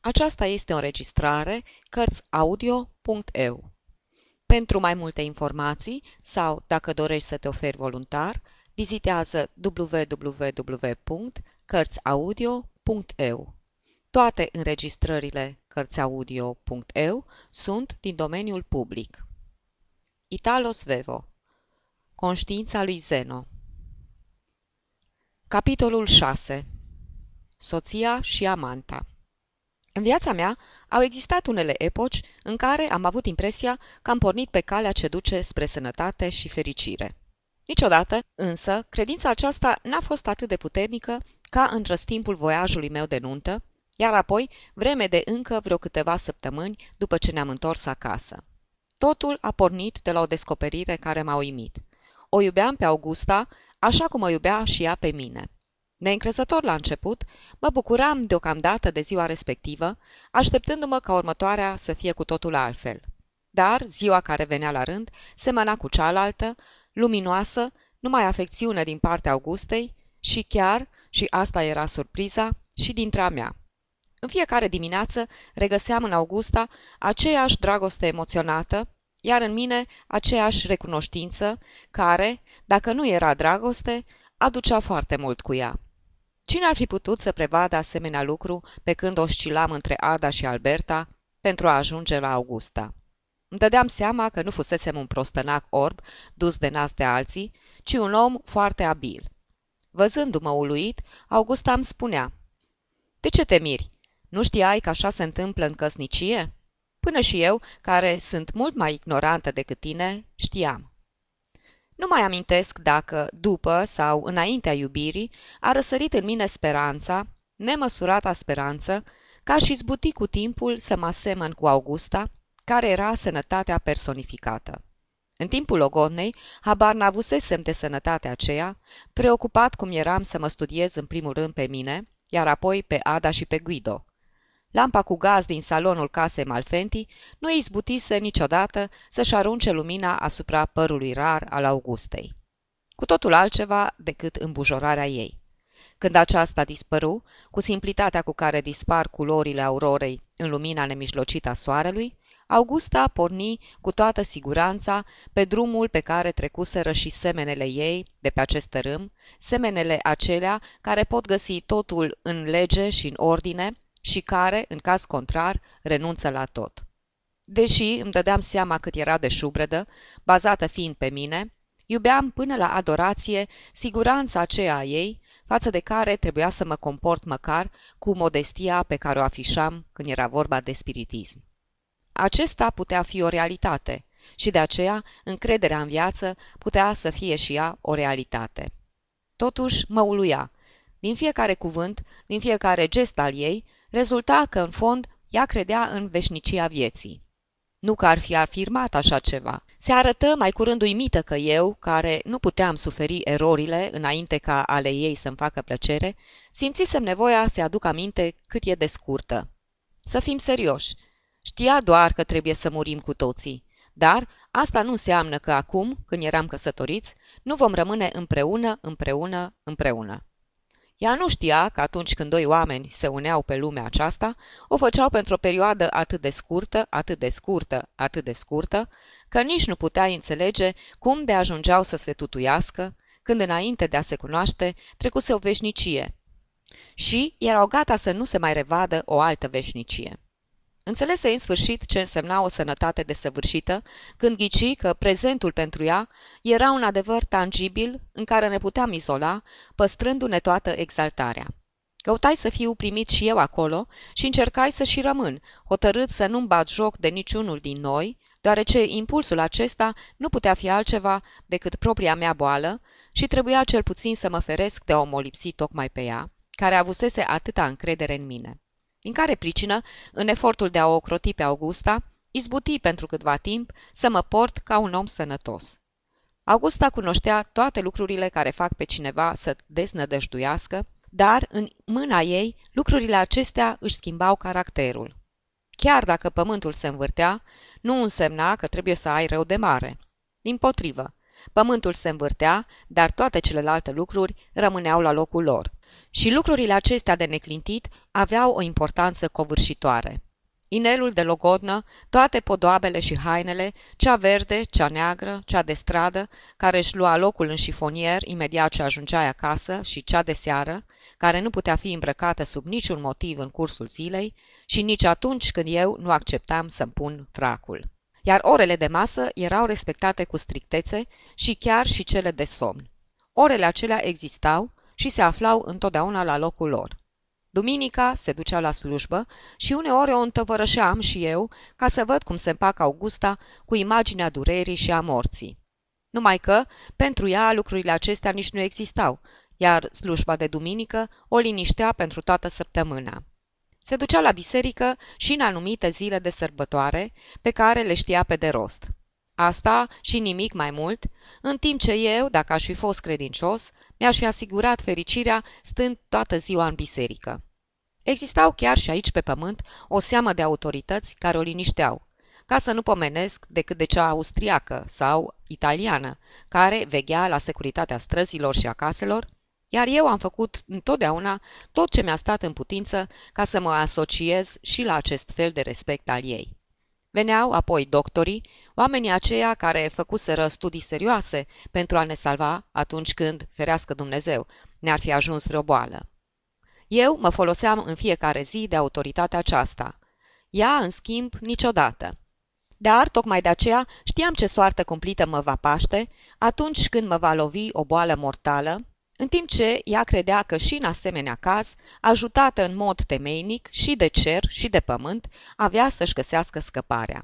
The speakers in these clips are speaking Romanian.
Aceasta este o înregistrare Cărțiaudio.eu. Pentru mai multe informații sau, dacă dorești să te oferi voluntar, vizitează www.cărțiaudio.eu. Toate înregistrările Cărțiaudio.eu sunt din domeniul public. Italo Svevo Conștiința lui Zeno Capitolul 6 Soția și amanta în viața mea au existat unele epoci în care am avut impresia că am pornit pe calea ce duce spre sănătate și fericire. Niciodată, însă, credința aceasta n-a fost atât de puternică ca în răstimpul voiajului meu de nuntă, iar apoi vreme de încă vreo câteva săptămâni după ce ne-am întors acasă. Totul a pornit de la o descoperire care m-a uimit. O iubeam pe Augusta așa cum o iubea și ea pe mine. Neîncrezător la început, mă bucuram deocamdată de ziua respectivă, așteptându-mă ca următoarea să fie cu totul altfel. Dar ziua care venea la rând semăna cu cealaltă, luminoasă, numai afecțiune din partea Augustei și chiar, și asta era surpriza, și dintre a mea. În fiecare dimineață regăseam în Augusta aceeași dragoste emoționată, iar în mine aceeași recunoștință, care, dacă nu era dragoste, aducea foarte mult cu ea. Cine ar fi putut să prevadă asemenea lucru pe când oscilam între Ada și Alberta pentru a ajunge la Augusta? Îmi dădeam seama că nu fusesem un prostănac orb dus de nas de alții, ci un om foarte abil. Văzându-mă uluit, Augusta îmi spunea, De ce te miri? Nu știai că așa se întâmplă în căsnicie?" Până și eu, care sunt mult mai ignorantă decât tine, știam. Nu mai amintesc dacă, după sau înaintea iubirii, a răsărit în mine speranța, nemăsurata speranță, ca și zbuti cu timpul să mă asemăn cu Augusta, care era sănătatea personificată. În timpul logodnei, habar n-avusesem de sănătatea aceea, preocupat cum eram să mă studiez în primul rând pe mine, iar apoi pe Ada și pe Guido. Lampa cu gaz din salonul casei Malfenti nu izbutise niciodată să-și arunce lumina asupra părului rar al Augustei. Cu totul altceva decât îmbujorarea ei. Când aceasta dispăru, cu simplitatea cu care dispar culorile aurorei în lumina nemijlocită a soarelui, Augusta porni cu toată siguranța pe drumul pe care trecuseră și semenele ei de pe acest tărâm, semenele acelea care pot găsi totul în lege și în ordine, și care, în caz contrar, renunță la tot. Deși îmi dădeam seama cât era de șubredă, bazată fiind pe mine, iubeam până la adorație siguranța aceea a ei, față de care trebuia să mă comport măcar cu modestia pe care o afișam când era vorba de spiritism. Acesta putea fi o realitate și de aceea încrederea în viață putea să fie și ea o realitate. Totuși mă uluia. Din fiecare cuvânt, din fiecare gest al ei, rezulta că, în fond, ea credea în veșnicia vieții. Nu că ar fi afirmat așa ceva. Se arătă mai curând uimită că eu, care nu puteam suferi erorile înainte ca ale ei să-mi facă plăcere, simțisem nevoia să aduc aminte cât e de scurtă. Să fim serioși. Știa doar că trebuie să murim cu toții. Dar asta nu înseamnă că acum, când eram căsătoriți, nu vom rămâne împreună, împreună, împreună. Ea nu știa că atunci când doi oameni se uneau pe lumea aceasta, o făceau pentru o perioadă atât de scurtă, atât de scurtă, atât de scurtă, că nici nu putea înțelege cum de ajungeau să se tutuiască, când înainte de a se cunoaște trecuse o veșnicie. Și erau gata să nu se mai revadă o altă veșnicie. Înțelese în sfârșit ce însemna o sănătate desăvârșită, când ghici că prezentul pentru ea era un adevăr tangibil în care ne puteam izola, păstrându-ne toată exaltarea. Căutai să fiu primit și eu acolo și încercai să și rămân, hotărât să nu-mi bat joc de niciunul din noi, deoarece impulsul acesta nu putea fi altceva decât propria mea boală și trebuia cel puțin să mă feresc de a o molipsi tocmai pe ea, care avusese atâta încredere în mine din care pricină, în efortul de a o ocroti pe Augusta, izbuti pentru câtva timp să mă port ca un om sănătos. Augusta cunoștea toate lucrurile care fac pe cineva să deznădăjduiască, dar în mâna ei lucrurile acestea își schimbau caracterul. Chiar dacă pământul se învârtea, nu însemna că trebuie să ai rău de mare. Din potrivă, pământul se învârtea, dar toate celelalte lucruri rămâneau la locul lor. Și lucrurile acestea de neclintit aveau o importanță covârșitoare. Inelul de logodnă, toate podoabele și hainele, cea verde, cea neagră, cea de stradă, care își lua locul în șifonier imediat ce ajungeai acasă, și cea de seară, care nu putea fi îmbrăcată sub niciun motiv în cursul zilei și nici atunci când eu nu acceptam să-mi pun fracul. Iar orele de masă erau respectate cu strictețe și chiar și cele de somn. Orele acelea existau și se aflau întotdeauna la locul lor. Duminica se ducea la slujbă și uneori o întăvărășeam și eu ca să văd cum se împacă Augusta cu imaginea durerii și a morții. Numai că, pentru ea, lucrurile acestea nici nu existau, iar slujba de duminică o liniștea pentru toată săptămâna. Se ducea la biserică și în anumite zile de sărbătoare, pe care le știa pe de rost. Asta și nimic mai mult, în timp ce eu, dacă aș fi fost credincios, mi-aș fi asigurat fericirea stând toată ziua în biserică. Existau chiar și aici pe pământ o seamă de autorități care o linișteau, ca să nu pomenesc decât de cea austriacă sau italiană, care veghea la securitatea străzilor și a caselor, iar eu am făcut întotdeauna tot ce mi-a stat în putință ca să mă asociez și la acest fel de respect al ei. Veneau apoi doctorii, oamenii aceia care făcuseră studii serioase pentru a ne salva atunci când, ferească Dumnezeu, ne-ar fi ajuns vreo boală. Eu mă foloseam în fiecare zi de autoritatea aceasta. Ea, în schimb, niciodată. Dar, tocmai de aceea, știam ce soartă cumplită mă va paște atunci când mă va lovi o boală mortală, în timp ce ea credea că și în asemenea caz, ajutată în mod temeinic și de cer și de pământ, avea să-și găsească scăparea.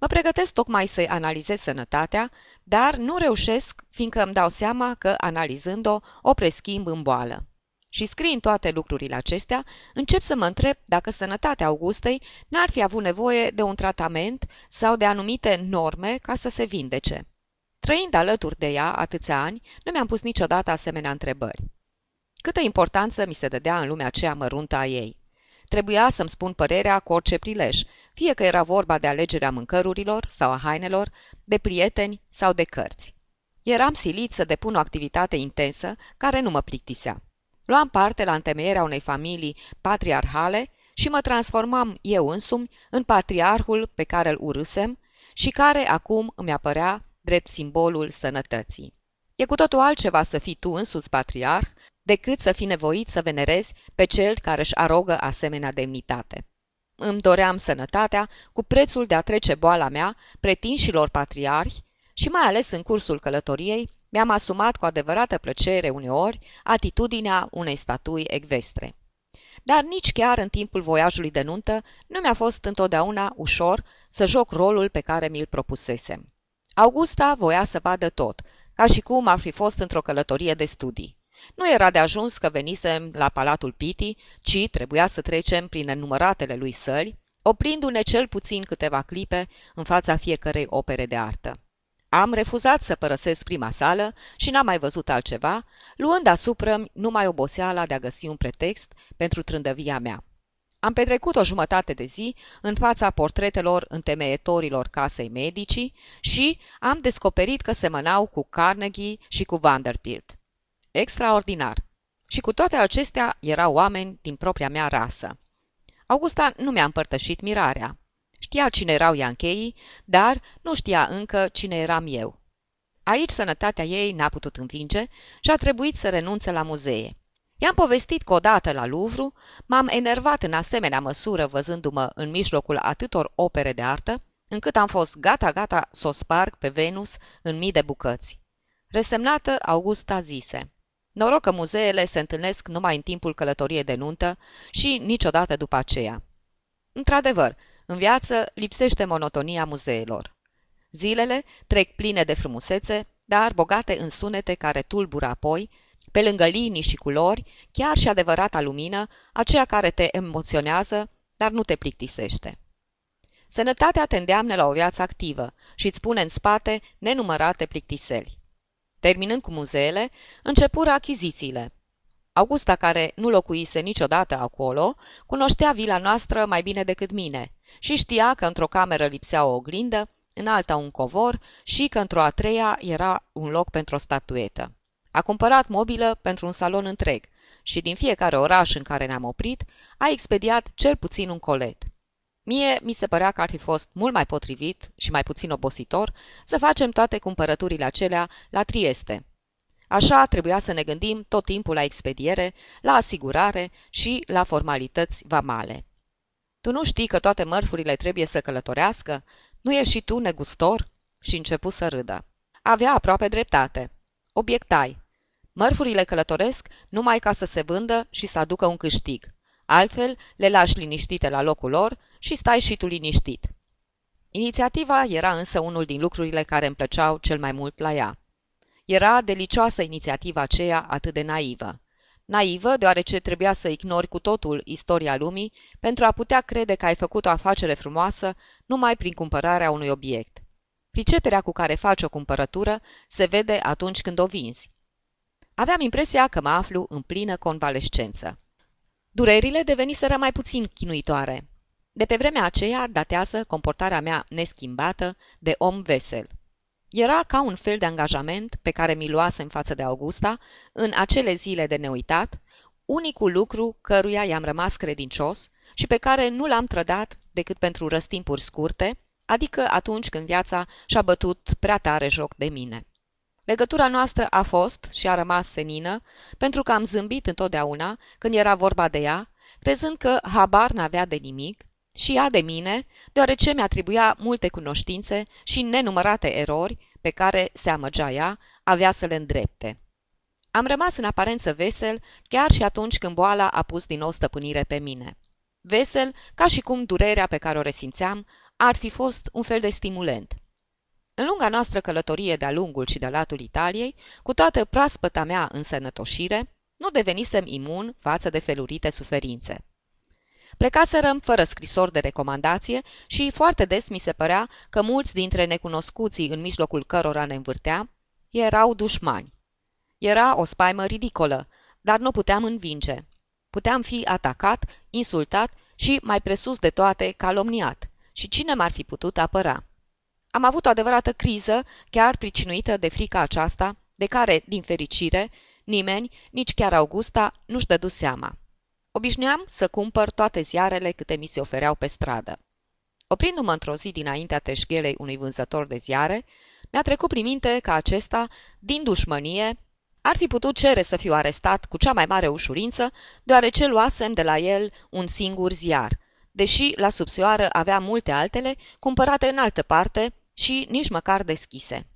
Mă pregătesc tocmai să-i analizez sănătatea, dar nu reușesc, fiindcă îmi dau seama că, analizând-o, o preschimb în boală. Și scriind toate lucrurile acestea, încep să mă întreb dacă sănătatea Augustei n-ar fi avut nevoie de un tratament sau de anumite norme ca să se vindece. Trăind alături de ea atâția ani, nu mi-am pus niciodată asemenea întrebări. Câtă importanță mi se dădea în lumea aceea măruntă a ei. Trebuia să-mi spun părerea cu orice prilej, fie că era vorba de alegerea mâncărurilor sau a hainelor, de prieteni sau de cărți. Eram silit să depun o activitate intensă care nu mă plictisea. Luam parte la întemeierea unei familii patriarhale și mă transformam eu însumi în patriarhul pe care îl urâsem și care acum îmi apărea drept simbolul sănătății. E cu totul altceva să fii tu însuți patriarh decât să fii nevoit să venerezi pe cel care își arogă asemenea demnitate. Îmi doream sănătatea cu prețul de a trece boala mea pretinșilor patriarhi și mai ales în cursul călătoriei mi-am asumat cu adevărată plăcere uneori atitudinea unei statui ecvestre. Dar nici chiar în timpul voiajului de nuntă nu mi-a fost întotdeauna ușor să joc rolul pe care mi-l propusesem. Augusta voia să vadă tot, ca și cum ar fi fost într-o călătorie de studii. Nu era de ajuns că venisem la Palatul Piti, ci trebuia să trecem prin enumăratele lui săli, oprindu-ne cel puțin câteva clipe în fața fiecărei opere de artă. Am refuzat să părăsesc prima sală și n-am mai văzut altceva, luând asupra numai oboseala de a găsi un pretext pentru trândăvia mea. Am petrecut o jumătate de zi în fața portretelor întemeietorilor casei medicii și am descoperit că semănau cu Carnegie și cu Vanderbilt. Extraordinar! Și cu toate acestea erau oameni din propria mea rasă. Augusta nu mi-a împărtășit mirarea. Știa cine erau iancheii, dar nu știa încă cine eram eu. Aici sănătatea ei n-a putut învinge și a trebuit să renunțe la muzee. I-am povestit că odată la Louvre m-am enervat în asemenea măsură văzându-mă în mijlocul atâtor opere de artă, încât am fost gata-gata să o sparg pe Venus în mii de bucăți. Resemnată, Augusta zise, noroc că muzeele se întâlnesc numai în timpul călătoriei de nuntă și niciodată după aceea. Într-adevăr, în viață lipsește monotonia muzeelor. Zilele trec pline de frumusețe, dar bogate în sunete care tulbură apoi, pe lângă linii și culori, chiar și adevărata lumină, aceea care te emoționează, dar nu te plictisește. Sănătatea te îndeamnă la o viață activă și îți pune în spate nenumărate plictiseli. Terminând cu muzeele, începură achizițiile. Augusta, care nu locuise niciodată acolo, cunoștea vila noastră mai bine decât mine și știa că într-o cameră lipsea o oglindă, în alta un covor și că într-o a treia era un loc pentru o statuetă. A cumpărat mobilă pentru un salon întreg și din fiecare oraș în care ne-am oprit, a expediat cel puțin un colet. Mie mi se părea că ar fi fost mult mai potrivit și mai puțin obositor să facem toate cumpărăturile acelea la Trieste. Așa trebuia să ne gândim tot timpul la expediere, la asigurare și la formalități vamale. Tu nu știi că toate mărfurile trebuie să călătorească? Nu ești și tu negustor?" Și începu să râdă. Avea aproape dreptate. Obiectai. Mărfurile călătoresc numai ca să se vândă și să aducă un câștig. Altfel, le lași liniștite la locul lor și stai și tu liniștit. Inițiativa era însă unul din lucrurile care îmi plăceau cel mai mult la ea. Era delicioasă inițiativa aceea atât de naivă. Naivă, deoarece trebuia să ignori cu totul istoria lumii pentru a putea crede că ai făcut o afacere frumoasă numai prin cumpărarea unui obiect. Priceperea cu care faci o cumpărătură se vede atunci când o vinzi. Aveam impresia că mă aflu în plină convalescență. Durerile deveniseră mai puțin chinuitoare. De pe vremea aceea datează comportarea mea neschimbată de om vesel. Era ca un fel de angajament pe care mi luase în față de Augusta în acele zile de neuitat, unicul lucru căruia i-am rămas credincios și pe care nu l-am trădat decât pentru răstimpuri scurte, adică atunci când viața și-a bătut prea tare joc de mine. Legătura noastră a fost și a rămas senină, pentru că am zâmbit întotdeauna când era vorba de ea, crezând că habar n-avea de nimic, și ea de mine, deoarece mi-atribuia multe cunoștințe și nenumărate erori pe care se amăgea ea, avea să le îndrepte. Am rămas în aparență vesel chiar și atunci când boala a pus din nou stăpânire pe mine. Vesel, ca și cum durerea pe care o resimțeam ar fi fost un fel de stimulent. În lunga noastră călătorie de-a lungul și de latul Italiei, cu toată praspăta mea însănătoșire, nu devenisem imun față de felurite suferințe. Plecaserăm fără scrisori de recomandație și foarte des mi se părea că mulți dintre necunoscuții în mijlocul cărora ne învârtea erau dușmani. Era o spaimă ridicolă, dar nu puteam învinge. Puteam fi atacat, insultat și, mai presus de toate, calomniat. Și cine m-ar fi putut apăra? Am avut o adevărată criză, chiar pricinuită de frica aceasta, de care, din fericire, nimeni, nici chiar Augusta, nu-și dădu seama. Obișnuiam să cumpăr toate ziarele câte mi se ofereau pe stradă. Oprindu-mă într-o zi dinaintea teșghelei unui vânzător de ziare, mi-a trecut prin minte că acesta, din dușmănie, ar fi putut cere să fiu arestat cu cea mai mare ușurință, deoarece luasem de la el un singur ziar, deși la subsoară avea multe altele, cumpărate în altă parte și nici măcar deschise.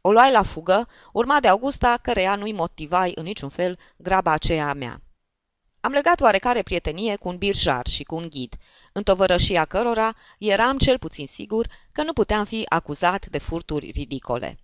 O luai la fugă, urma de Augusta, căreia nu-i motivai în niciun fel graba aceea a mea. Am legat oarecare prietenie cu un birjar și cu un ghid, în tovărășia cărora eram cel puțin sigur că nu puteam fi acuzat de furturi ridicole.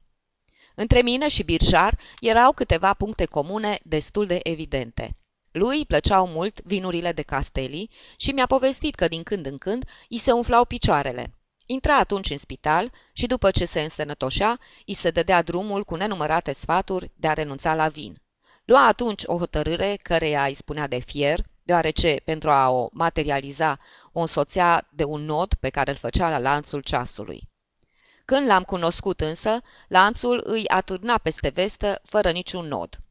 Între mine și birjar erau câteva puncte comune destul de evidente. Lui îi plăceau mult vinurile de Casteli și mi-a povestit că din când în când îi se umflau picioarele. Intra atunci în spital și după ce se însănătoșea, îi se dădea drumul cu nenumărate sfaturi de a renunța la vin. Lua atunci o hotărâre căreia îi spunea de fier, deoarece, pentru a o materializa, o însoțea de un nod pe care îl făcea la lanțul ceasului. Când l-am cunoscut însă, lanțul îi atârna peste vestă fără niciun nod.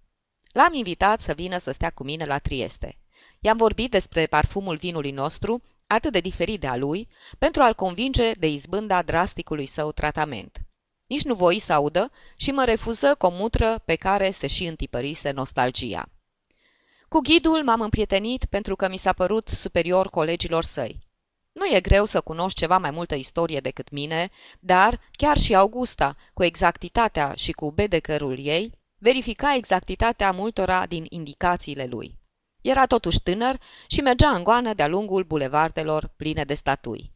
L-am invitat să vină să stea cu mine la Trieste. I-am vorbit despre parfumul vinului nostru, atât de diferit de a lui, pentru a-l convinge de izbânda drasticului său tratament. Nici nu voi să audă și mă refuză cu o mutră pe care se și întipărise nostalgia. Cu ghidul m-am împrietenit pentru că mi s-a părut superior colegilor săi. Nu e greu să cunoști ceva mai multă istorie decât mine, dar chiar și Augusta, cu exactitatea și cu bedecărul ei, verifica exactitatea multora din indicațiile lui. Era totuși tânăr și mergea în goană de-a lungul bulevardelor pline de statui.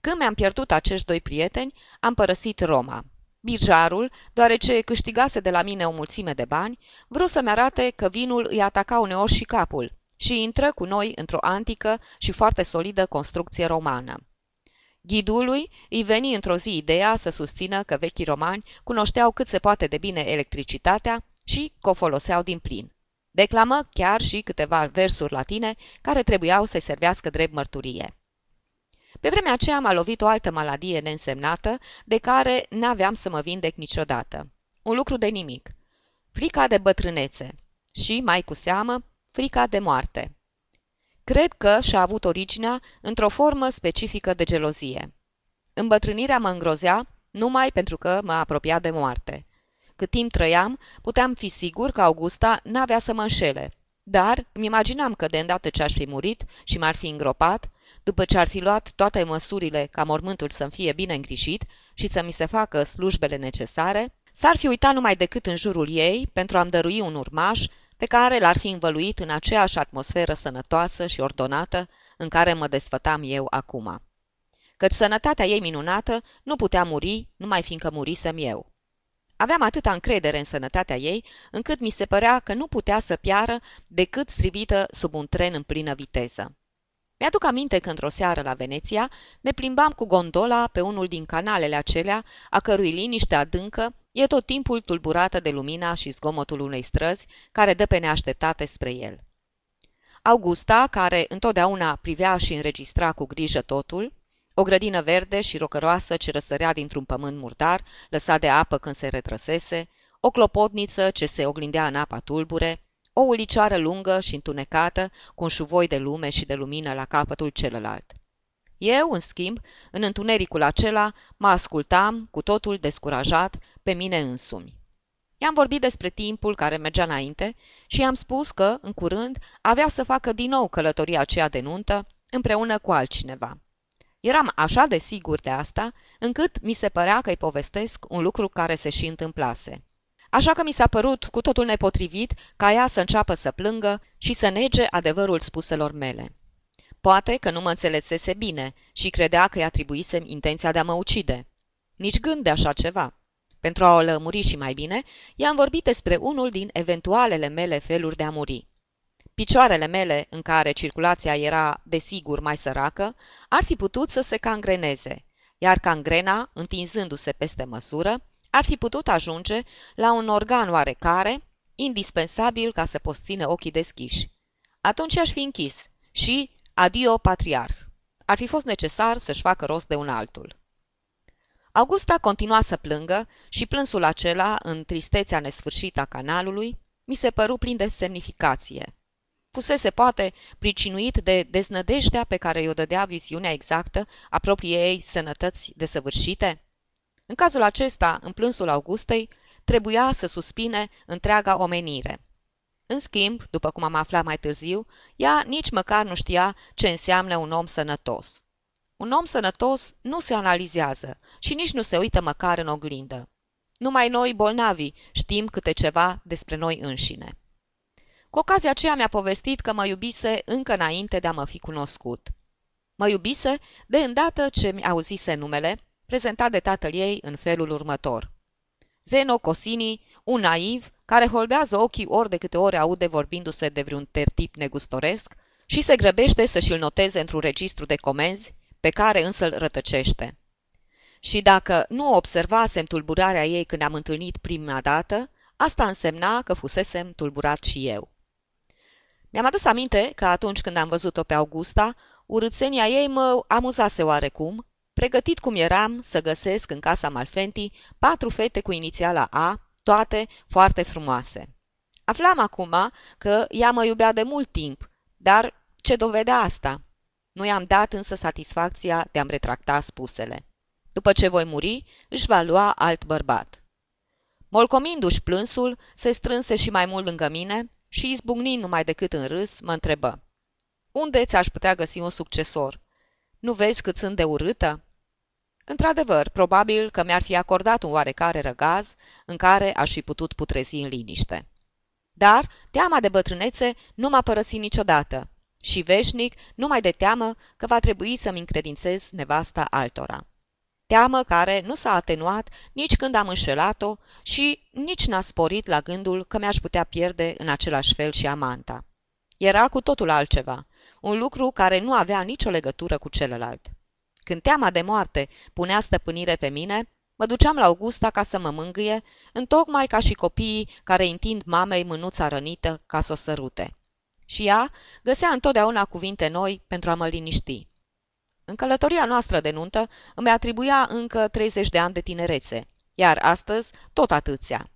Când mi-am pierdut acești doi prieteni, am părăsit Roma. Birjarul, deoarece câștigase de la mine o mulțime de bani, vrut să-mi arate că vinul îi ataca uneori și capul și intră cu noi într-o antică și foarte solidă construcție romană. Ghidului îi veni într-o zi ideea să susțină că vechii romani cunoșteau cât se poate de bine electricitatea și că o foloseau din plin. Declamă chiar și câteva versuri latine care trebuiau să-i servească drept mărturie. Pe vremea aceea m-a lovit o altă maladie neînsemnată, de care n-aveam să mă vindec niciodată. Un lucru de nimic. Frica de bătrânețe. Și, mai cu seamă, frica de moarte. Cred că și-a avut originea într-o formă specifică de gelozie. Îmbătrânirea mă îngrozea numai pentru că mă apropia de moarte. Cât timp trăiam, puteam fi sigur că Augusta n-avea să mă înșele, dar îmi imaginam că de îndată ce aș fi murit și m-ar fi îngropat, după ce ar fi luat toate măsurile ca mormântul să-mi fie bine îngrijit și să mi se facă slujbele necesare, s-ar fi uitat numai decât în jurul ei pentru a-mi dărui un urmaș pe care l-ar fi învăluit în aceeași atmosferă sănătoasă și ordonată în care mă desfătam eu acum. Căci sănătatea ei minunată nu putea muri numai fiindcă murisem eu. Aveam atâta încredere în sănătatea ei, încât mi se părea că nu putea să piară decât strivită sub un tren în plină viteză. Mi-aduc aminte că într-o seară la Veneția ne plimbam cu gondola pe unul din canalele acelea, a cărui liniște adâncă e tot timpul tulburată de lumina și zgomotul unei străzi care dă pe neașteptate spre el. Augusta, care întotdeauna privea și înregistra cu grijă totul, o grădină verde și rocăroasă ce răsărea dintr-un pământ murdar, lăsat de apă când se retrăsese, o clopotniță ce se oglindea în apa tulbure, o ulicioară lungă și întunecată, cu un șuvoi de lume și de lumină la capătul celălalt. Eu, în schimb, în întunericul acela, mă ascultam, cu totul descurajat, pe mine însumi. I-am vorbit despre timpul care mergea înainte și i-am spus că, în curând, avea să facă din nou călătoria aceea de nuntă, împreună cu altcineva. Eram așa de sigur de asta, încât mi se părea că îi povestesc un lucru care se și întâmplase. Așa că mi s-a părut cu totul nepotrivit ca ea să înceapă să plângă și să nege adevărul spuselor mele. Poate că nu mă înțelesese bine și credea că i-a atribuisem intenția de a mă ucide. Nici gând de așa ceva. Pentru a o lămuri și mai bine, i-am vorbit despre unul din eventualele mele feluri de a muri. Picioarele mele, în care circulația era, desigur, mai săracă, ar fi putut să se cangreneze, iar cangrena, întinzându-se peste măsură, ar fi putut ajunge la un organ oarecare, indispensabil ca să poți ține ochii deschiși. Atunci aș fi închis și adio patriarh. Ar fi fost necesar să-și facă rost de un altul. Augusta continua să plângă și plânsul acela, în tristețea nesfârșită a canalului, mi se păru plin de semnificație. Fusese poate pricinuit de deznădejdea pe care i-o dădea viziunea exactă a propriei ei sănătăți desăvârșite? În cazul acesta, în plânsul Augustei, trebuia să suspine întreaga omenire. În schimb, după cum am aflat mai târziu, ea nici măcar nu știa ce înseamnă un om sănătos. Un om sănătos nu se analizează și nici nu se uită măcar în oglindă. Numai noi, bolnavi, știm câte ceva despre noi înșine. Cu ocazia aceea mi-a povestit că mă iubise încă înainte de a mă fi cunoscut. Mă iubise de îndată ce mi auzise numele, prezentat de tatăl ei în felul următor. Zeno Cosini, un naiv, care holbează ochii ori de câte ori aude vorbindu-se de vreun tertip negustoresc și se grăbește să și-l noteze într-un registru de comenzi, pe care însă îl rătăcește. Și dacă nu observasem tulburarea ei când am întâlnit prima dată, asta însemna că fusesem tulburat și eu. Mi-am adus aminte că atunci când am văzut-o pe Augusta, urâțenia ei mă amuzase oarecum pregătit cum eram să găsesc în casa Malfenti patru fete cu inițiala A, toate foarte frumoase. Aflam acum că ea mă iubea de mult timp, dar ce dovedea asta? Nu i-am dat însă satisfacția de a-mi retracta spusele. După ce voi muri, își va lua alt bărbat. Molcomindu-și plânsul, se strânse și mai mult lângă mine și, izbucnind numai decât în râs, mă întrebă. Unde ți-aș putea găsi un succesor? Nu vezi cât sunt de urâtă? Într-adevăr, probabil că mi-ar fi acordat un oarecare răgaz în care aș fi putut putrezi în liniște. Dar teama de bătrânețe nu m-a părăsit niciodată și veșnic numai de teamă că va trebui să-mi încredințez nevasta altora. Teamă care nu s-a atenuat nici când am înșelat-o și nici n-a sporit la gândul că mi-aș putea pierde în același fel și amanta. Era cu totul altceva, un lucru care nu avea nicio legătură cu celălalt. Când teama de moarte punea stăpânire pe mine, mă duceam la Augusta ca să mă mângâie, întocmai ca și copiii care întind mamei mânuța rănită ca să o sărute. Și ea găsea întotdeauna cuvinte noi pentru a mă liniști. În călătoria noastră de nuntă îmi atribuia încă 30 de ani de tinerețe, iar astăzi tot atâția.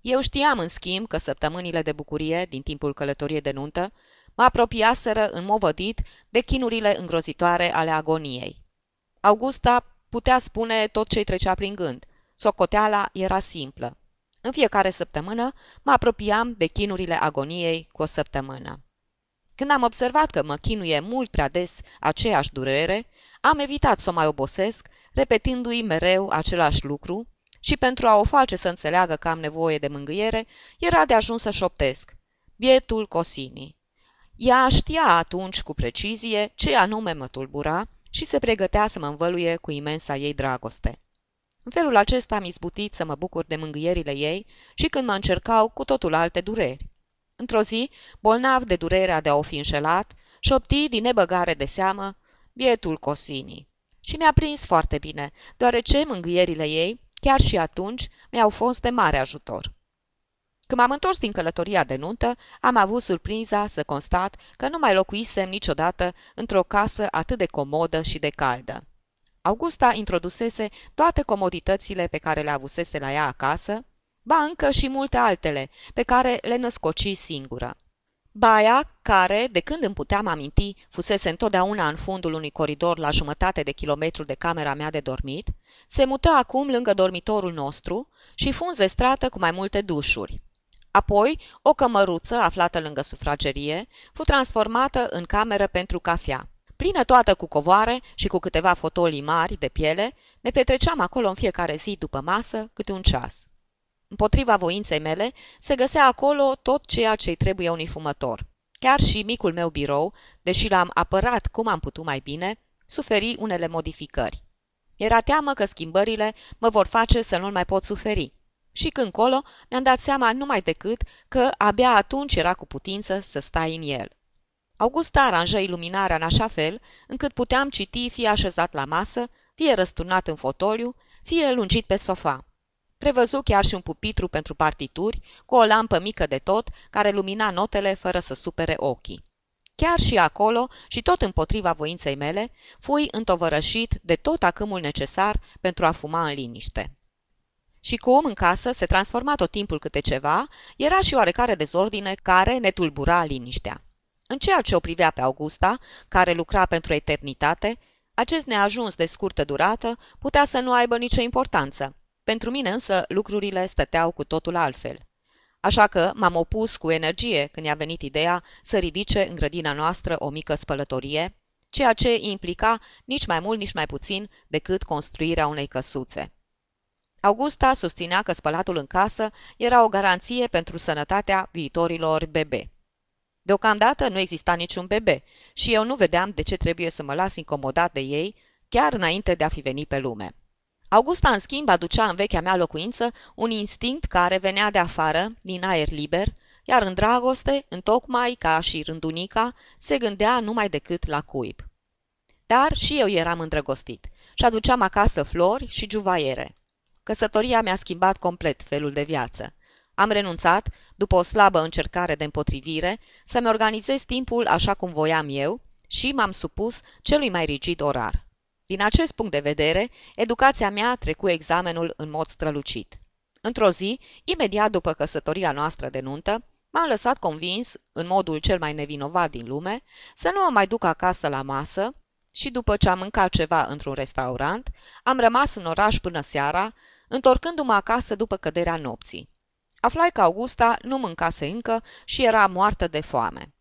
Eu știam, în schimb, că săptămânile de bucurie din timpul călătoriei de nuntă mă apropiaseră în movădit de chinurile îngrozitoare ale agoniei. Augusta putea spune tot ce-i trecea prin gând. Socoteala era simplă. În fiecare săptămână mă apropiam de chinurile agoniei cu o săptămână. Când am observat că mă chinuie mult prea des aceeași durere, am evitat să o mai obosesc, repetându-i mereu același lucru, și pentru a o face să înțeleagă că am nevoie de mângâiere, era de ajuns să șoptesc. Bietul Cosini. Ea știa atunci cu precizie ce anume mă tulbura și se pregătea să mă învăluie cu imensa ei dragoste. În felul acesta am izbutit să mă bucur de mângâierile ei și când mă încercau cu totul alte dureri. Într-o zi, bolnav de durerea de a o fi înșelat, șopti din nebăgare de seamă bietul Cosini. Și mi-a prins foarte bine, deoarece mângâierile ei Chiar și atunci mi-au fost de mare ajutor. Când m-am întors din călătoria de nuntă, am avut surpriza să constat că nu mai locuisem niciodată într-o casă atât de comodă și de caldă. Augusta introdusese toate comoditățile pe care le avusese la ea acasă, ba încă și multe altele, pe care le născoci singură. Baia, care, de când îmi puteam aminti, fusese întotdeauna în fundul unui coridor la jumătate de kilometru de camera mea de dormit, se mută acum lângă dormitorul nostru și fu înzestrată cu mai multe dușuri. Apoi, o cămăruță aflată lângă sufragerie fu transformată în cameră pentru cafea. Plină toată cu covoare și cu câteva fotolii mari de piele, ne petreceam acolo în fiecare zi după masă câte un ceas. Împotriva voinței mele, se găsea acolo tot ceea ce-i trebuie unui fumător. Chiar și micul meu birou, deși l-am apărat cum am putut mai bine, suferi unele modificări. Era teamă că schimbările mă vor face să nu mai pot suferi. Și când colo, mi-am dat seama numai decât că abia atunci era cu putință să stai în el. Augusta aranjă iluminarea în așa fel încât puteam citi fie așezat la masă, fie răsturnat în fotoliu, fie lungit pe sofa. Prevăzu chiar și un pupitru pentru partituri, cu o lampă mică de tot, care lumina notele fără să supere ochii. Chiar și acolo, și tot împotriva voinței mele, fui întovărășit de tot acâmul necesar pentru a fuma în liniște. Și cum în casă se transforma tot timpul câte ceva, era și oarecare dezordine care ne tulbura liniștea. În ceea ce o privea pe Augusta, care lucra pentru eternitate, acest neajuns de scurtă durată putea să nu aibă nicio importanță. Pentru mine însă lucrurile stăteau cu totul altfel. Așa că m-am opus cu energie când i-a venit ideea să ridice în grădina noastră o mică spălătorie, ceea ce implica nici mai mult, nici mai puțin decât construirea unei căsuțe. Augusta susținea că spălatul în casă era o garanție pentru sănătatea viitorilor bebe. Deocamdată nu exista niciun bebe și eu nu vedeam de ce trebuie să mă las incomodat de ei chiar înainte de a fi venit pe lume. Augusta, în schimb, aducea în vechea mea locuință un instinct care venea de afară, din aer liber, iar în dragoste, întocmai ca și rândunica, se gândea numai decât la cuib. Dar și eu eram îndrăgostit și aduceam acasă flori și juvaiere. Căsătoria mi-a schimbat complet felul de viață. Am renunțat, după o slabă încercare de împotrivire, să-mi organizez timpul așa cum voiam eu și m-am supus celui mai rigid orar. Din acest punct de vedere, educația mea trecu examenul în mod strălucit. Într-o zi, imediat după căsătoria noastră de nuntă, m-am lăsat convins, în modul cel mai nevinovat din lume, să nu mă mai duc acasă la masă și după ce am mâncat ceva într-un restaurant, am rămas în oraș până seara, întorcându-mă acasă după căderea nopții. Aflai că Augusta nu mâncase încă și era moartă de foame.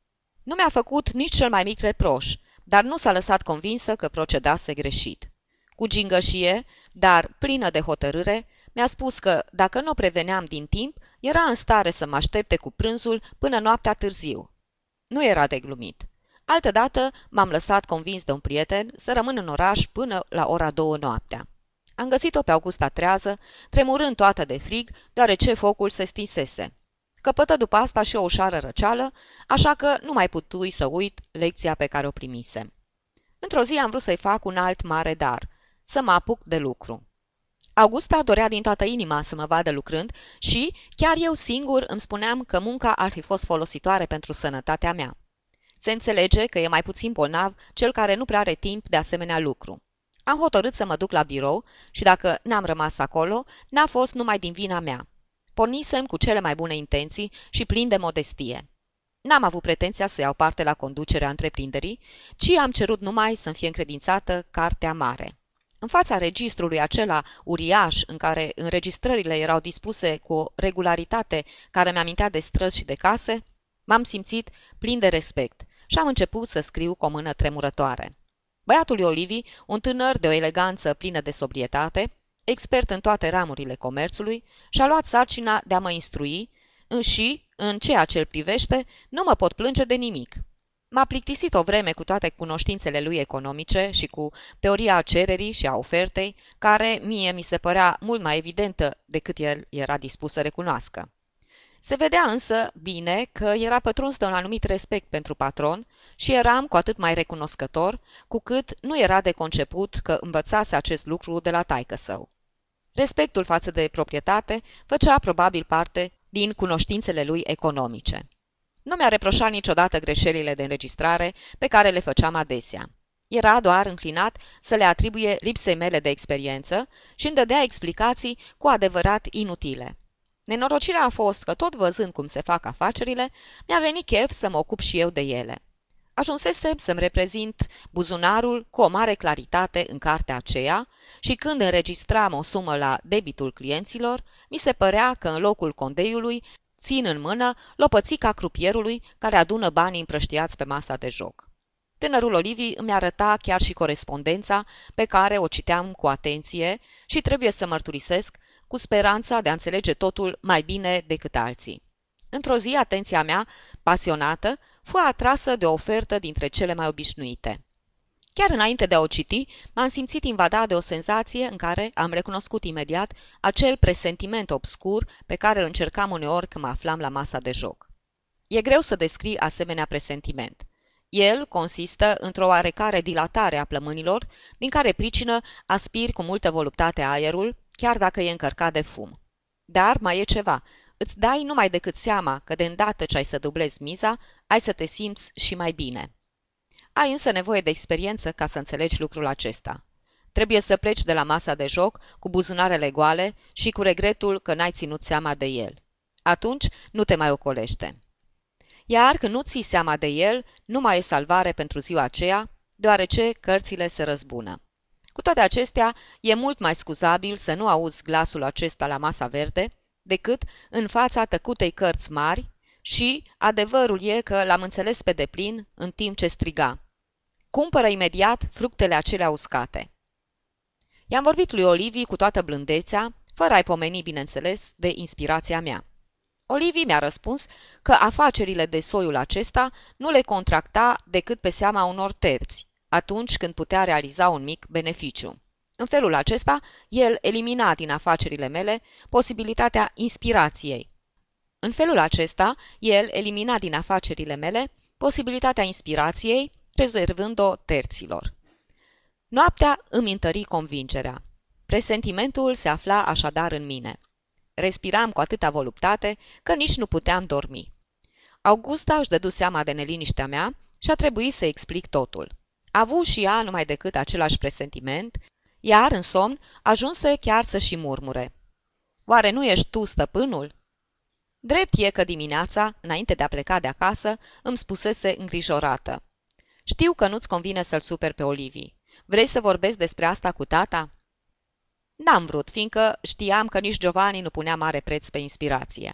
Nu mi-a făcut nici cel mai mic reproș, dar nu s-a lăsat convinsă că procedase greșit. Cu gingășie, dar plină de hotărâre, mi-a spus că, dacă nu o preveneam din timp, era în stare să mă aștepte cu prânzul până noaptea târziu. Nu era de glumit. Altădată m-am lăsat convins de un prieten să rămân în oraș până la ora două noaptea. Am găsit-o pe Augusta trează, tremurând toată de frig, deoarece focul se stinsese. Căpătă după asta și o ușoară răceală, așa că nu mai putui să uit lecția pe care o primise. Într-o zi am vrut să-i fac un alt mare dar, să mă apuc de lucru. Augusta dorea din toată inima să mă vadă lucrând și, chiar eu singur, îmi spuneam că munca ar fi fost folositoare pentru sănătatea mea. Se înțelege că e mai puțin bolnav cel care nu prea are timp de asemenea lucru. Am hotărât să mă duc la birou și dacă n-am rămas acolo, n-a fost numai din vina mea. Pornisem cu cele mai bune intenții și plin de modestie. N-am avut pretenția să iau parte la conducerea întreprinderii, ci am cerut numai să-mi fie încredințată cartea mare. În fața registrului acela uriaș, în care înregistrările erau dispuse cu o regularitate care mi-amintea de străzi și de case, m-am simțit plin de respect și am început să scriu cu o mână tremurătoare. Băiatul Olivi, un tânăr de o eleganță plină de sobrietate, expert în toate ramurile comerțului, și-a luat sarcina de a mă instrui și, în ceea ce îl privește, nu mă pot plânge de nimic. M-a plictisit o vreme cu toate cunoștințele lui economice și cu teoria cererii și a ofertei, care mie mi se părea mult mai evidentă decât el era dispus să recunoască. Se vedea însă bine că era pătruns de un anumit respect pentru patron și eram cu atât mai recunoscător, cu cât nu era de conceput că învățase acest lucru de la taică său. Respectul față de proprietate făcea probabil parte din cunoștințele lui economice. Nu mi-a reproșat niciodată greșelile de înregistrare pe care le făceam adesea. Era doar înclinat să le atribuie lipsei mele de experiență și îmi dădea explicații cu adevărat inutile. Nenorocirea a fost că, tot văzând cum se fac afacerile, mi-a venit chef să mă ocup și eu de ele. Ajunsesem să-mi reprezint buzunarul cu o mare claritate în cartea aceea și când înregistram o sumă la debitul clienților, mi se părea că în locul condeiului țin în mână lopățica crupierului care adună banii împrăștiați pe masa de joc. Tânărul Olivi îmi arăta chiar și corespondența pe care o citeam cu atenție și trebuie să mărturisesc cu speranța de a înțelege totul mai bine decât alții. Într-o zi, atenția mea, pasionată, fu atrasă de o ofertă dintre cele mai obișnuite. Chiar înainte de a o citi, m-am simțit invadat de o senzație în care am recunoscut imediat acel presentiment obscur pe care îl încercam uneori când mă aflam la masa de joc. E greu să descrii asemenea presentiment. El consistă într-o oarecare dilatare a plămânilor, din care pricină aspiri cu multă voluptate aerul, chiar dacă e încărcat de fum. Dar mai e ceva. Îți dai numai decât seama că de îndată ce ai să dublezi miza, ai să te simți și mai bine. Ai însă nevoie de experiență ca să înțelegi lucrul acesta. Trebuie să pleci de la masa de joc cu buzunarele goale și cu regretul că n-ai ținut seama de el. Atunci nu te mai ocolește. Iar când nu ții seama de el, nu mai e salvare pentru ziua aceea, deoarece cărțile se răzbună. Cu toate acestea, e mult mai scuzabil să nu auzi glasul acesta la masa verde, decât în fața tăcutei cărți mari și adevărul e că l-am înțeles pe deplin în timp ce striga. Cumpără imediat fructele acelea uscate. I-am vorbit lui Olivi cu toată blândețea, fără a-i pomeni, bineînțeles, de inspirația mea. Olivi mi-a răspuns că afacerile de soiul acesta nu le contracta decât pe seama unor terți, atunci când putea realiza un mic beneficiu. În felul acesta, el elimina din afacerile mele posibilitatea inspirației. În felul acesta, el elimina din afacerile mele posibilitatea inspirației, rezervând-o terților. Noaptea îmi întări convingerea. Presentimentul se afla așadar în mine. Respiram cu atâta voluptate că nici nu puteam dormi. Augusta își dădu seama de neliniștea mea și a trebuit să explic totul. A avut și ea numai decât același presentiment, iar în somn ajunse chiar să și murmure. Oare nu ești tu stăpânul? Drept e că dimineața, înainte de a pleca de acasă, îmi spusese îngrijorată. Știu că nu-ți convine să-l super pe Olivii. Vrei să vorbesc despre asta cu tata? N-am vrut, fiindcă știam că nici Giovanni nu punea mare preț pe inspirație.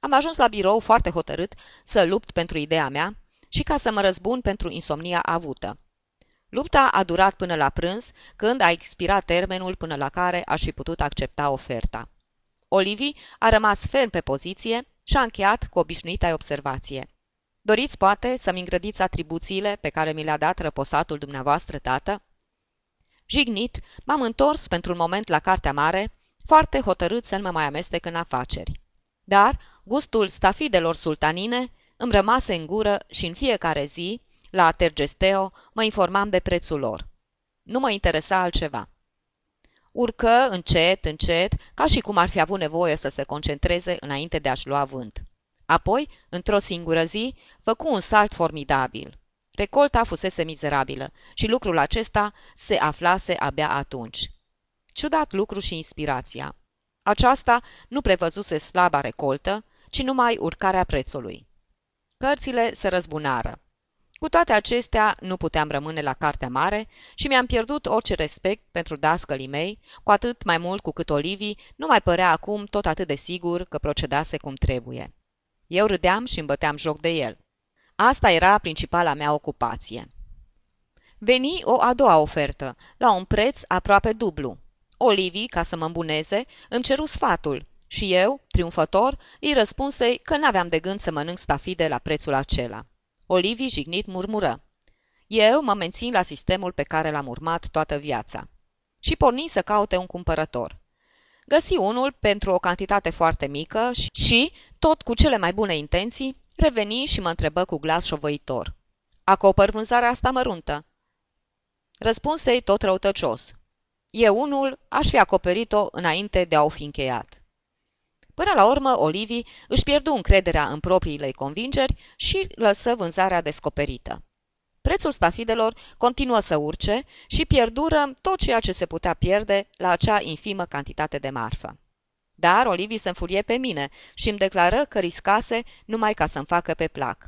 Am ajuns la birou foarte hotărât să lupt pentru ideea mea și ca să mă răzbun pentru insomnia avută. Lupta a durat până la prânz, când a expirat termenul până la care aș fi putut accepta oferta. Olivi a rămas ferm pe poziție și a încheiat cu obișnuita observație. Doriți, poate, să-mi îngrădiți atribuțiile pe care mi le-a dat răposatul dumneavoastră, tată? Jignit, m-am întors pentru un moment la cartea mare, foarte hotărât să nu mă mai amestec în afaceri. Dar gustul stafidelor sultanine îmi rămase în gură și în fiecare zi la Tergesteo mă informam de prețul lor. Nu mă interesa altceva. Urcă încet, încet, ca și cum ar fi avut nevoie să se concentreze înainte de a-și lua vânt. Apoi, într-o singură zi, făcu un salt formidabil. Recolta fusese mizerabilă și lucrul acesta se aflase abia atunci. Ciudat lucru și inspirația. Aceasta nu prevăzuse slaba recoltă, ci numai urcarea prețului. Cărțile se răzbunară. Cu toate acestea, nu puteam rămâne la cartea mare și mi-am pierdut orice respect pentru dascălii mei, cu atât mai mult cu cât Olivii nu mai părea acum tot atât de sigur că procedase cum trebuie. Eu râdeam și îmi băteam joc de el. Asta era principala mea ocupație. Veni o a doua ofertă, la un preț aproape dublu. Olivii, ca să mă îmbuneze, îmi ceru sfatul și eu, triumfător, îi răspunsei că n-aveam de gând să mănânc stafide la prețul acela. Olivii jignit murmură. Eu mă mențin la sistemul pe care l-am urmat toată viața. Și porni să caute un cumpărător. Găsi unul pentru o cantitate foarte mică și, tot cu cele mai bune intenții, reveni și mă întrebă cu glas șovăitor. Acopăr vânzarea asta măruntă? Răspunsei tot răutăcios. Eu unul aș fi acoperit-o înainte de a o fi încheiat. Până la urmă, Olivii își pierdu încrederea în propriile convingeri și lăsă vânzarea descoperită. Prețul stafidelor continuă să urce și pierdură tot ceea ce se putea pierde la acea infimă cantitate de marfă. Dar Olivii se înfurie pe mine și îmi declară că riscase numai ca să-mi facă pe plac.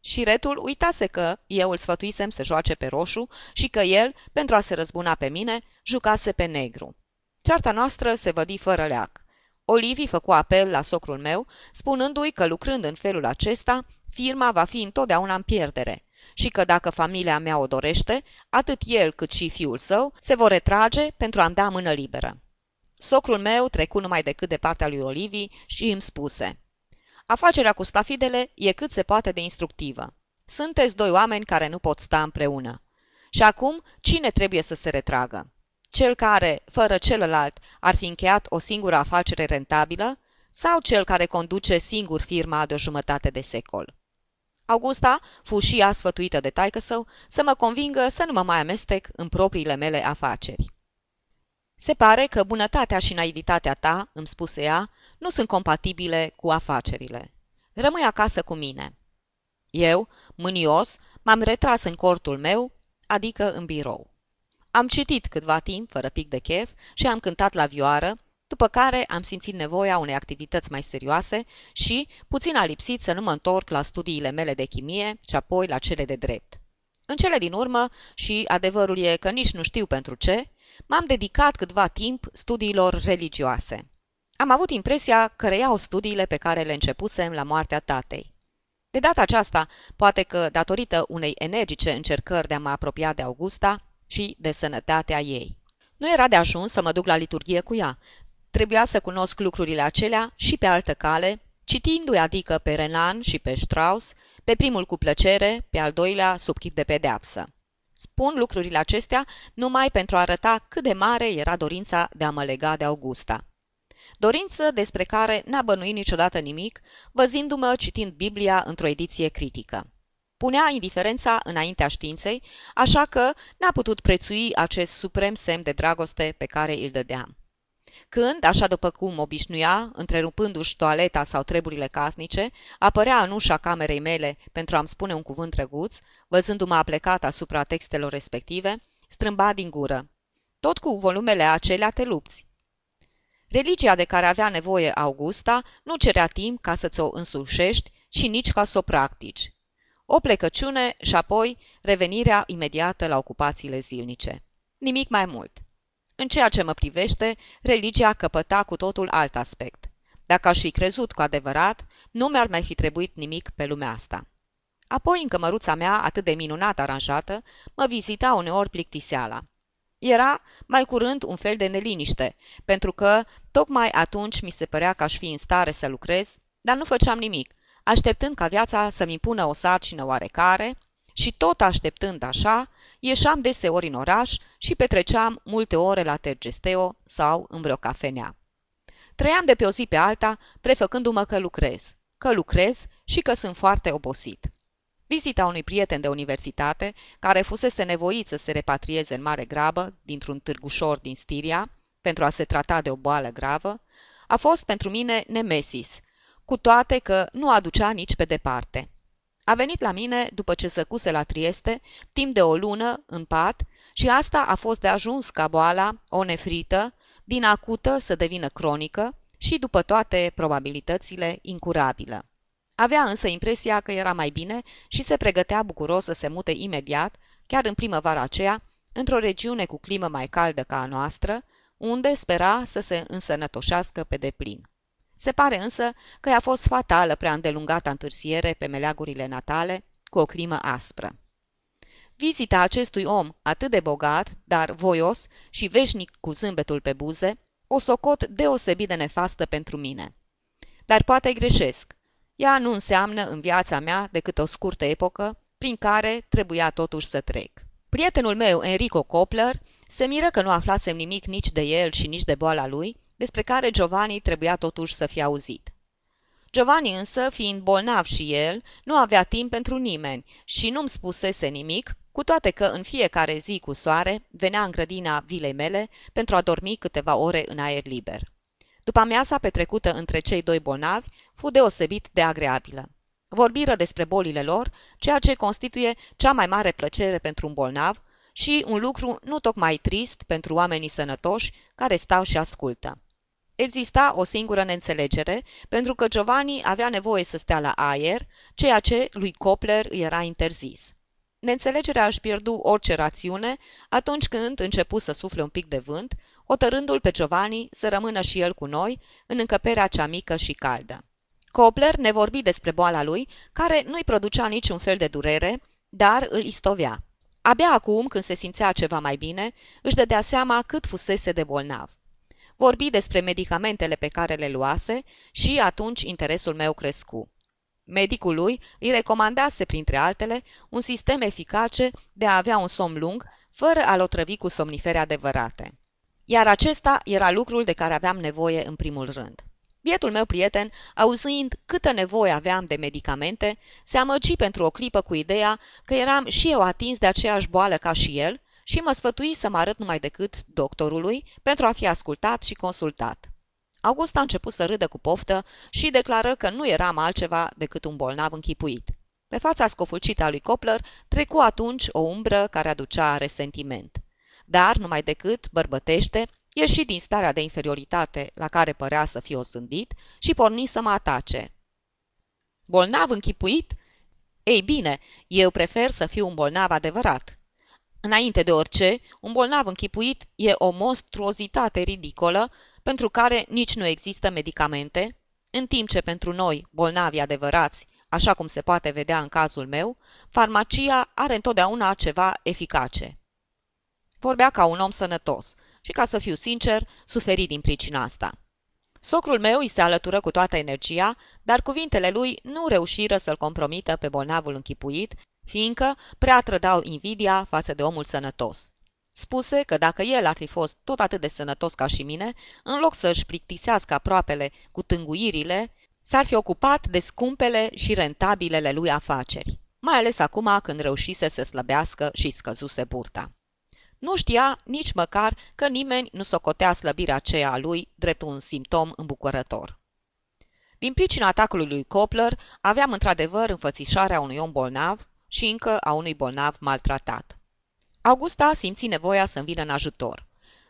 Și retul uitase că eu îl sfătuisem să joace pe roșu și că el, pentru a se răzbuna pe mine, jucase pe negru. Cearta noastră se vădi fără leac. Olivii făcu apel la socrul meu, spunându-i că lucrând în felul acesta, firma va fi întotdeauna în pierdere și că dacă familia mea o dorește, atât el cât și fiul său se vor retrage pentru a-mi da mână liberă. Socrul meu trecu numai decât de partea lui Olivii și îmi spuse Afacerea cu stafidele e cât se poate de instructivă. Sunteți doi oameni care nu pot sta împreună. Și acum, cine trebuie să se retragă? Cel care, fără celălalt, ar fi încheiat o singură afacere rentabilă sau cel care conduce singur firma de o jumătate de secol? Augusta fu și ea sfătuită de taică său să mă convingă să nu mă mai amestec în propriile mele afaceri. Se pare că bunătatea și naivitatea ta, îmi spuse ea, nu sunt compatibile cu afacerile. Rămâi acasă cu mine. Eu, mânios, m-am retras în cortul meu, adică în birou. Am citit câtva timp, fără pic de chef, și am cântat la vioară, după care am simțit nevoia unei activități mai serioase și, puțin a lipsit să nu mă întorc la studiile mele de chimie și apoi la cele de drept. În cele din urmă, și adevărul e că nici nu știu pentru ce, m-am dedicat câtva timp studiilor religioase. Am avut impresia că reiau studiile pe care le începusem la moartea tatei. De data aceasta, poate că, datorită unei energice încercări de a mă apropia de Augusta și de sănătatea ei. Nu era de ajuns să mă duc la liturghie cu ea. Trebuia să cunosc lucrurile acelea și pe altă cale, citindu-i adică pe Renan și pe Strauss, pe primul cu plăcere, pe al doilea sub chip de pedeapsă. Spun lucrurile acestea numai pentru a arăta cât de mare era dorința de a mă lega de Augusta. Dorință despre care n-a bănuit niciodată nimic, văzindu-mă citind Biblia într-o ediție critică. Punea indiferența înaintea științei, așa că n-a putut prețui acest suprem semn de dragoste pe care îl dădeam. Când, așa după cum obișnuia, întrerupându-și toaleta sau treburile casnice, apărea în ușa camerei mele pentru a-mi spune un cuvânt drăguț, văzându-mă aplecat asupra textelor respective, strâmba din gură. Tot cu volumele acelea te lupți. Religia de care avea nevoie Augusta nu cerea timp ca să ți-o însușești și nici ca să o practici. O plecăciune și apoi revenirea imediată la ocupațiile zilnice. Nimic mai mult. În ceea ce mă privește, religia căpăta cu totul alt aspect. Dacă aș fi crezut cu adevărat, nu mi-ar mai fi trebuit nimic pe lumea asta. Apoi, în cămăruța mea, atât de minunat aranjată, mă vizita uneori plictiseala. Era mai curând un fel de neliniște, pentru că tocmai atunci mi se părea că aș fi în stare să lucrez, dar nu făceam nimic, așteptând ca viața să-mi impună o sarcină oarecare, și tot așteptând așa, ieșeam deseori în oraș și petreceam multe ore la Tergesteo sau în vreo cafenea. Trăiam de pe o zi pe alta, prefăcându-mă că lucrez, că lucrez și că sunt foarte obosit. Vizita unui prieten de universitate, care fusese nevoit să se repatrieze în mare grabă dintr-un târgușor din Stiria, pentru a se trata de o boală gravă, a fost pentru mine nemesis, cu toate că nu aducea nici pe departe. A venit la mine după ce săcuse la Trieste, timp de o lună, în pat, și asta a fost de ajuns ca boala, o nefrită, din acută să devină cronică și, după toate probabilitățile, incurabilă. Avea însă impresia că era mai bine și se pregătea bucuros să se mute imediat, chiar în primăvara aceea, într-o regiune cu climă mai caldă ca a noastră, unde spera să se însănătoșească pe deplin. Se pare însă că i-a fost fatală prea îndelungată întârziere pe meleagurile natale, cu o climă aspră. Vizita acestui om atât de bogat, dar voios și veșnic cu zâmbetul pe buze, o socot deosebit de nefastă pentru mine. Dar poate greșesc. Ea nu înseamnă în viața mea decât o scurtă epocă prin care trebuia totuși să trec. Prietenul meu, Enrico Copler, se miră că nu aflasem nimic nici de el și nici de boala lui, despre care Giovanni trebuia totuși să fie auzit. Giovanni însă, fiind bolnav și el, nu avea timp pentru nimeni și nu-mi spusese nimic, cu toate că în fiecare zi cu soare venea în grădina vilei mele pentru a dormi câteva ore în aer liber. După amiaza petrecută între cei doi bolnavi fu deosebit de agreabilă. Vorbiră despre bolile lor, ceea ce constituie cea mai mare plăcere pentru un bolnav și un lucru nu tocmai trist pentru oamenii sănătoși care stau și ascultă. Exista o singură neînțelegere, pentru că Giovanni avea nevoie să stea la aer, ceea ce lui Copler îi era interzis. Neînțelegerea își pierdu orice rațiune atunci când începu să sufle un pic de vânt, hotărându-l pe Giovanni să rămână și el cu noi în încăperea cea mică și caldă. Copler ne vorbi despre boala lui, care nu-i producea niciun fel de durere, dar îl istovea. Abia acum, când se simțea ceva mai bine, își dădea seama cât fusese de bolnav. Vorbi despre medicamentele pe care le luase și atunci interesul meu crescu. Medicul lui îi recomandase, printre altele, un sistem eficace de a avea un somn lung, fără a-l otrăvi cu somnifere adevărate. Iar acesta era lucrul de care aveam nevoie în primul rând. Bietul meu prieten, auzind câtă nevoie aveam de medicamente, se amăgi pentru o clipă cu ideea că eram și eu atins de aceeași boală ca și el și mă sfătui să mă arăt numai decât doctorului pentru a fi ascultat și consultat. August a început să râdă cu poftă și declară că nu eram altceva decât un bolnav închipuit. Pe fața scofulcită a lui Copler trecu atunci o umbră care aducea resentiment. Dar, numai decât, bărbătește, ieși din starea de inferioritate la care părea să fie osândit și porni să mă atace. Bolnav închipuit? Ei bine, eu prefer să fiu un bolnav adevărat. Înainte de orice, un bolnav închipuit e o monstruozitate ridicolă pentru care nici nu există medicamente, în timp ce pentru noi, bolnavi adevărați, așa cum se poate vedea în cazul meu, farmacia are întotdeauna ceva eficace. Vorbea ca un om sănătos și, ca să fiu sincer, suferi din pricina asta. Socrul meu îi se alătură cu toată energia, dar cuvintele lui nu reușiră să-l compromită pe bolnavul închipuit, fiindcă prea trădau invidia față de omul sănătos. Spuse că dacă el ar fi fost tot atât de sănătos ca și mine, în loc să-și plictisească aproapele cu tânguirile, s-ar fi ocupat de scumpele și rentabilele lui afaceri, mai ales acum când reușise să slăbească și scăzuse burta. Nu știa nici măcar că nimeni nu socotea slăbirea aceea a lui drept un simptom îmbucurător. Din pricina atacului lui Copler, aveam într-adevăr înfățișarea unui om bolnav și încă a unui bolnav maltratat. Augusta simți nevoia să-mi vină în ajutor.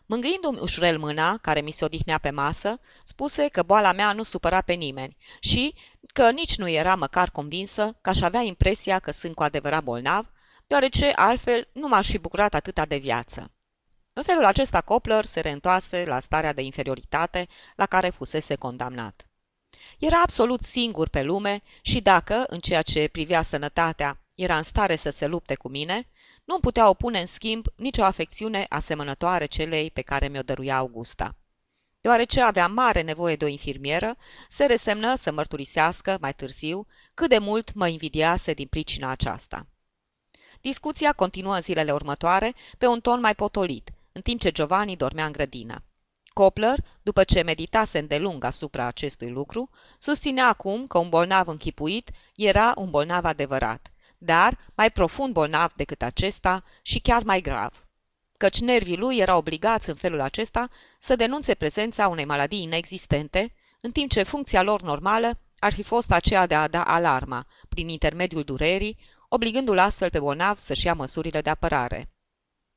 Mângâindu-mi ușurel mâna, care mi se odihnea pe masă, spuse că boala mea nu supăra pe nimeni și că nici nu era măcar convinsă că aș avea impresia că sunt cu adevărat bolnav, deoarece altfel nu m-aș fi bucurat atâta de viață. În felul acesta Copler se reîntoase la starea de inferioritate la care fusese condamnat. Era absolut singur pe lume și dacă, în ceea ce privea sănătatea, era în stare să se lupte cu mine, nu putea opune în schimb nicio afecțiune asemănătoare celei pe care mi-o dăruia Augusta. Deoarece avea mare nevoie de o infirmieră, se resemnă să mărturisească mai târziu cât de mult mă invidiase din pricina aceasta. Discuția continuă în zilele următoare pe un ton mai potolit, în timp ce Giovanni dormea în grădină. Copler, după ce meditase îndelung asupra acestui lucru, susținea acum că un bolnav închipuit era un bolnav adevărat dar mai profund bolnav decât acesta și chiar mai grav. Căci nervii lui erau obligați în felul acesta să denunțe prezența unei maladii inexistente, în timp ce funcția lor normală ar fi fost aceea de a da alarma, prin intermediul durerii, obligându-l astfel pe bolnav să-și ia măsurile de apărare.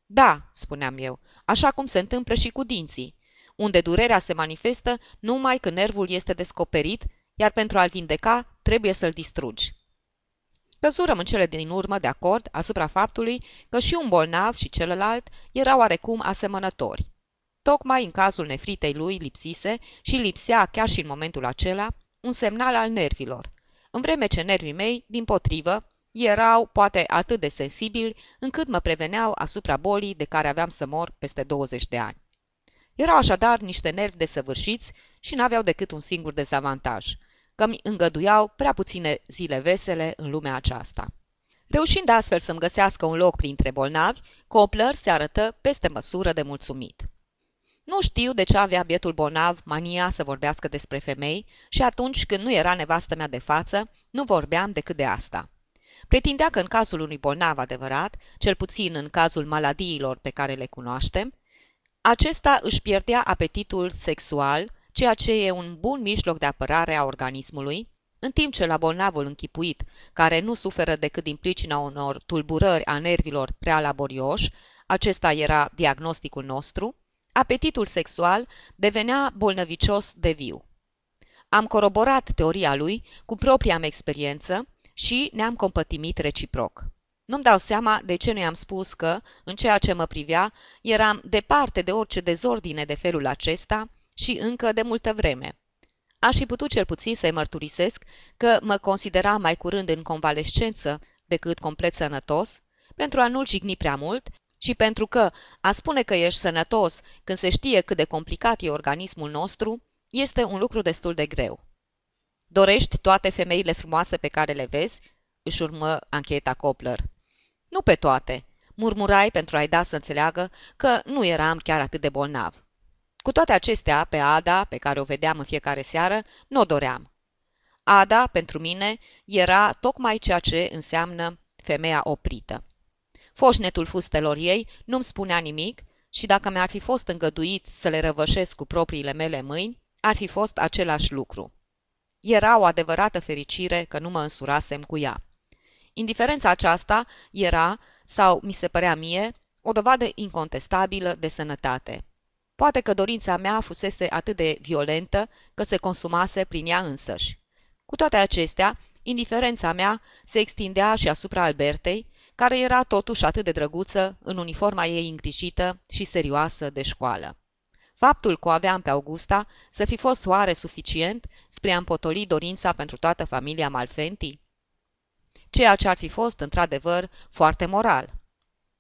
Da, spuneam eu, așa cum se întâmplă și cu dinții. unde durerea se manifestă numai când nervul este descoperit, iar pentru a-l vindeca trebuie să-l distrugi. Căzurăm în cele din urmă de acord asupra faptului că și un bolnav și celălalt erau oarecum asemănători. Tocmai în cazul nefritei lui lipsise și lipsea chiar și în momentul acela un semnal al nervilor, în vreme ce nervii mei, din potrivă, erau poate atât de sensibili încât mă preveneau asupra bolii de care aveam să mor peste 20 de ani. Erau așadar niște nervi desăvârșiți și n-aveau decât un singur dezavantaj, că mi îngăduiau prea puține zile vesele în lumea aceasta. Reușind astfel să-mi găsească un loc printre bolnavi, Copler se arătă peste măsură de mulțumit. Nu știu de ce avea bietul bolnav mania să vorbească despre femei și atunci când nu era nevastă mea de față, nu vorbeam decât de asta. Pretindea că în cazul unui bolnav adevărat, cel puțin în cazul maladiilor pe care le cunoaștem, acesta își pierdea apetitul sexual, ceea ce e un bun mijloc de apărare a organismului, în timp ce la bolnavul închipuit, care nu suferă decât din pricina unor tulburări a nervilor prea laborioși, acesta era diagnosticul nostru, apetitul sexual devenea bolnăvicios de viu. Am coroborat teoria lui cu propria mea experiență și ne-am compătimit reciproc. Nu-mi dau seama de ce nu i-am spus că, în ceea ce mă privea, eram departe de orice dezordine de felul acesta și încă de multă vreme. Aș fi putut cel puțin să-i mărturisesc că mă considera mai curând în convalescență decât complet sănătos, pentru a nu-l jigni prea mult și pentru că a spune că ești sănătos când se știe cât de complicat e organismul nostru, este un lucru destul de greu. Dorești toate femeile frumoase pe care le vezi? Își urmă ancheta Copler. Nu pe toate, murmurai pentru a-i da să înțeleagă că nu eram chiar atât de bolnav. Cu toate acestea, pe Ada, pe care o vedeam în fiecare seară, nu o doream. Ada, pentru mine, era tocmai ceea ce înseamnă femeia oprită. Foșnetul fustelor ei nu-mi spunea nimic și dacă mi-ar fi fost îngăduit să le răvășesc cu propriile mele mâini, ar fi fost același lucru. Era o adevărată fericire că nu mă însurasem cu ea. Indiferența aceasta era, sau mi se părea mie, o dovadă incontestabilă de sănătate. Poate că dorința mea fusese atât de violentă că se consumase prin ea însăși. Cu toate acestea, indiferența mea se extindea și asupra Albertei, care era totuși atât de drăguță în uniforma ei îngrijită și serioasă de școală. Faptul că o aveam pe Augusta să fi fost oare suficient spre a împotoli dorința pentru toată familia Malfenti? Ceea ce ar fi fost, într-adevăr, foarte moral.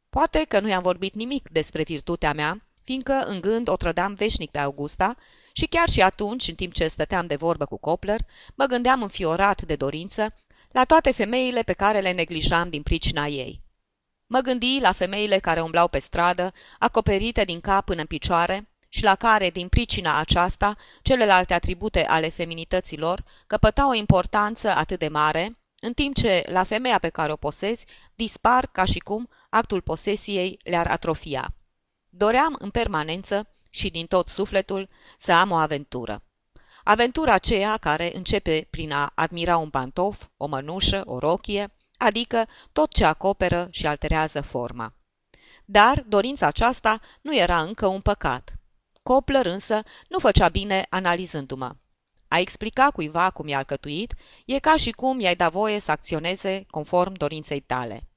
Poate că nu i-am vorbit nimic despre virtutea mea, fiindcă în gând o trădeam veșnic pe Augusta și chiar și atunci, în timp ce stăteam de vorbă cu Copler, mă gândeam înfiorat de dorință la toate femeile pe care le neglijam din pricina ei. Mă gândi la femeile care umblau pe stradă, acoperite din cap până în picioare, și la care, din pricina aceasta, celelalte atribute ale feminităților căpătau o importanță atât de mare, în timp ce, la femeia pe care o posezi, dispar ca și cum actul posesiei le-ar atrofia. Doream în permanență și din tot sufletul să am o aventură. Aventura aceea care începe prin a admira un pantof, o mănușă, o rochie, adică tot ce acoperă și alterează forma. Dar dorința aceasta nu era încă un păcat. Copler însă nu făcea bine analizându-mă. A explica cuiva cum i-a alcătuit e ca și cum i-ai da voie să acționeze conform dorinței tale.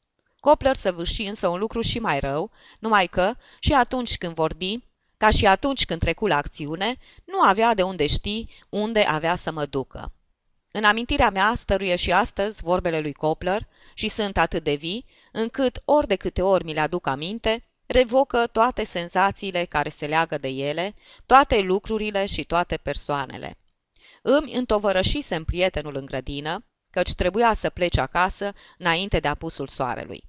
Copler săvârși însă un lucru și mai rău, numai că, și atunci când vorbi, ca și atunci când trecu la acțiune, nu avea de unde ști unde avea să mă ducă. În amintirea mea stăruie și astăzi vorbele lui Copler și sunt atât de vii, încât ori de câte ori mi le aduc aminte, revocă toate senzațiile care se leagă de ele, toate lucrurile și toate persoanele. Îmi întovărășisem prietenul în grădină, căci trebuia să plece acasă înainte de apusul soarelui.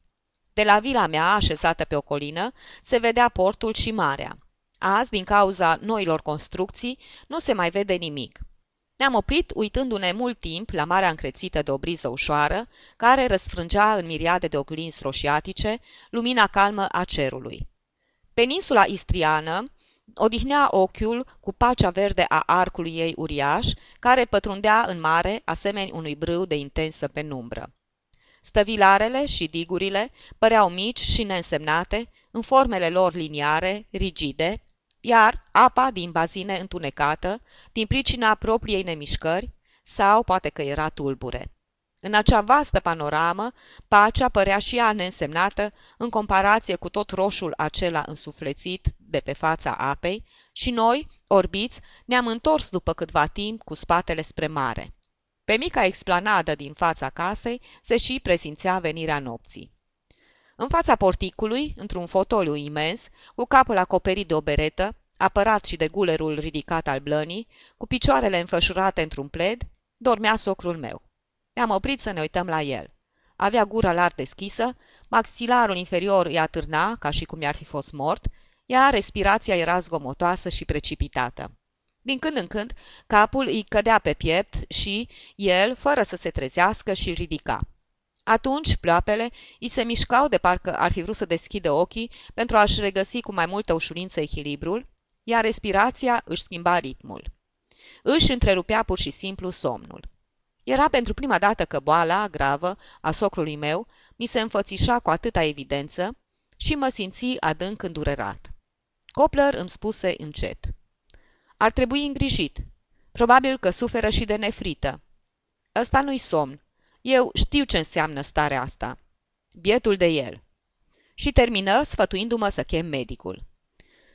De la vila mea, așezată pe o colină, se vedea portul și marea. Azi, din cauza noilor construcții, nu se mai vede nimic. Ne-am oprit uitându-ne mult timp la marea încrețită de o briză ușoară, care răsfrângea în miriade de oglinzi roșiatice lumina calmă a cerului. Peninsula istriană odihnea ochiul cu pacea verde a arcului ei uriaș, care pătrundea în mare asemeni unui brâu de intensă penumbră. Stăvilarele și digurile păreau mici și neînsemnate, în formele lor liniare, rigide, iar apa din bazine întunecată, din pricina propriei nemișcări, sau poate că era tulbure. În acea vastă panoramă, pacea părea și ea neînsemnată în comparație cu tot roșul acela însuflețit de pe fața apei și noi, orbiți, ne-am întors după câtva timp cu spatele spre mare. Pe mica explanadă din fața casei se și presimțea venirea nopții. În fața porticului, într-un fotoliu imens, cu capul acoperit de o beretă, apărat și de gulerul ridicat al blănii, cu picioarele înfășurate într-un pled, dormea socrul meu. Ne-am oprit să ne uităm la el. Avea gura larg deschisă, maxilarul inferior îi atârna, ca și cum i-ar fi fost mort, iar respirația era zgomotoasă și precipitată. Din când în când, capul îi cădea pe piept și el, fără să se trezească, și ridica. Atunci, ploapele îi se mișcau de parcă ar fi vrut să deschidă ochii pentru a-și regăsi cu mai multă ușurință echilibrul, iar respirația își schimba ritmul. Își întrerupea pur și simplu somnul. Era pentru prima dată că boala gravă a socrului meu mi se înfățișa cu atâta evidență și mă simți adânc îndurerat. Copler îmi spuse încet. Ar trebui îngrijit. Probabil că suferă și de nefrită. Ăsta nu-i somn. Eu știu ce înseamnă starea asta. Bietul de el. Și termină sfătuindu-mă să chem medicul.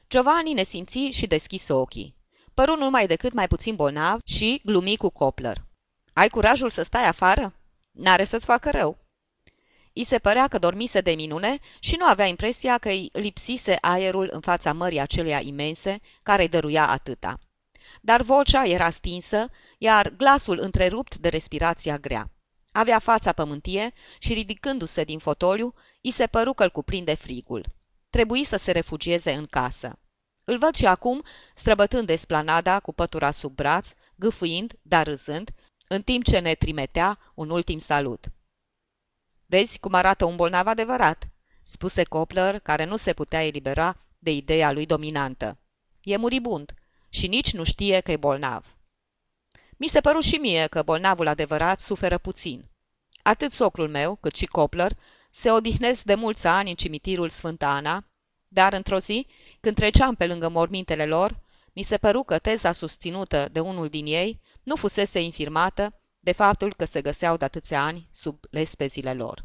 Giovanni ne simți și deschis ochii. Păru numai decât mai puțin bolnav și glumi cu Copler. Ai curajul să stai afară? N-are să-ți facă rău. I se părea că dormise de minune și nu avea impresia că îi lipsise aerul în fața mării aceleia imense care îi dăruia atâta. Dar vocea era stinsă, iar glasul întrerupt de respirația grea. Avea fața pământie și, ridicându-se din fotoliu, i se păru că îl cuprinde frigul. Trebuie să se refugieze în casă. Îl văd și acum, străbătând esplanada cu pătura sub braț, gâfâind, dar râzând, în timp ce ne trimetea un ultim salut. Vezi cum arată un bolnav adevărat?" spuse Copler, care nu se putea elibera de ideea lui dominantă. E muribund și nici nu știe că e bolnav. Mi se păru și mie că bolnavul adevărat suferă puțin. Atât socrul meu, cât și Copler se odihnesc de mulți ani în cimitirul Sfânta Ana, dar într-o zi, când treceam pe lângă mormintele lor, mi se păru că teza susținută de unul din ei nu fusese infirmată de faptul că se găseau de atâția ani sub lespezile lor.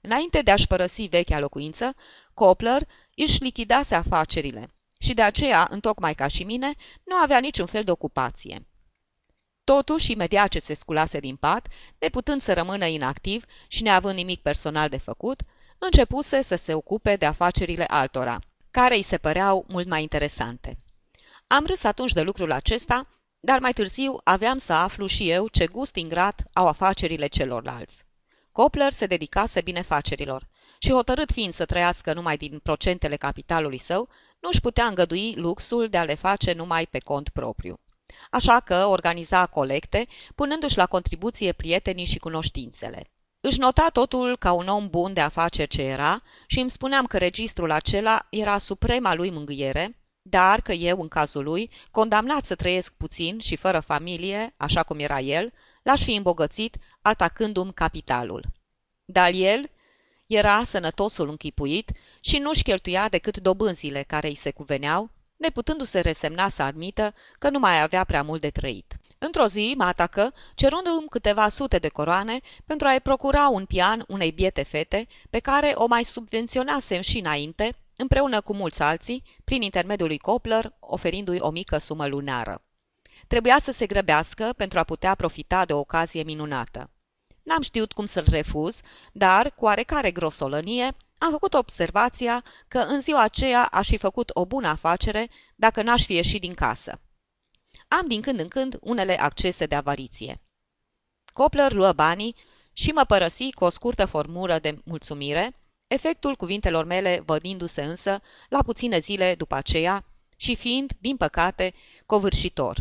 Înainte de a-și părăsi vechea locuință, Copler își lichidase afacerile și de aceea, întocmai ca și mine, nu avea niciun fel de ocupație. Totuși, imediat ce se sculase din pat, neputând să rămână inactiv și neavând nimic personal de făcut, începuse să se ocupe de afacerile altora, care îi se păreau mult mai interesante. Am râs atunci de lucrul acesta, dar mai târziu aveam să aflu și eu ce gust ingrat au afacerile celorlalți. Copler se dedicase binefacerilor și, hotărât fiind să trăiască numai din procentele capitalului său, nu își putea îngădui luxul de a le face numai pe cont propriu. Așa că organiza colecte, punându-și la contribuție prietenii și cunoștințele. Își nota totul ca un om bun de afaceri ce era și îmi spuneam că registrul acela era suprema lui mângâiere, dar că eu, în cazul lui, condamnat să trăiesc puțin și fără familie, așa cum era el, l-aș fi îmbogățit atacându-mi capitalul. Dar el era sănătosul închipuit și nu-și cheltuia decât dobânzile care îi se cuveneau, neputându-se resemna să admită că nu mai avea prea mult de trăit. Într-o zi mă atacă, cerându-mi câteva sute de coroane pentru a-i procura un pian unei biete fete, pe care o mai subvenționasem și înainte, împreună cu mulți alții, prin intermediul lui Copler, oferindu-i o mică sumă lunară. Trebuia să se grăbească pentru a putea profita de o ocazie minunată. N-am știut cum să-l refuz, dar, cu oarecare grosolănie, am făcut observația că în ziua aceea aș fi făcut o bună afacere dacă n-aș fi ieșit din casă. Am din când în când unele accese de avariție. Copler luă banii și mă părăsi cu o scurtă formură de mulțumire, efectul cuvintelor mele vădindu-se însă la puține zile după aceea și fiind, din păcate, covârșitor.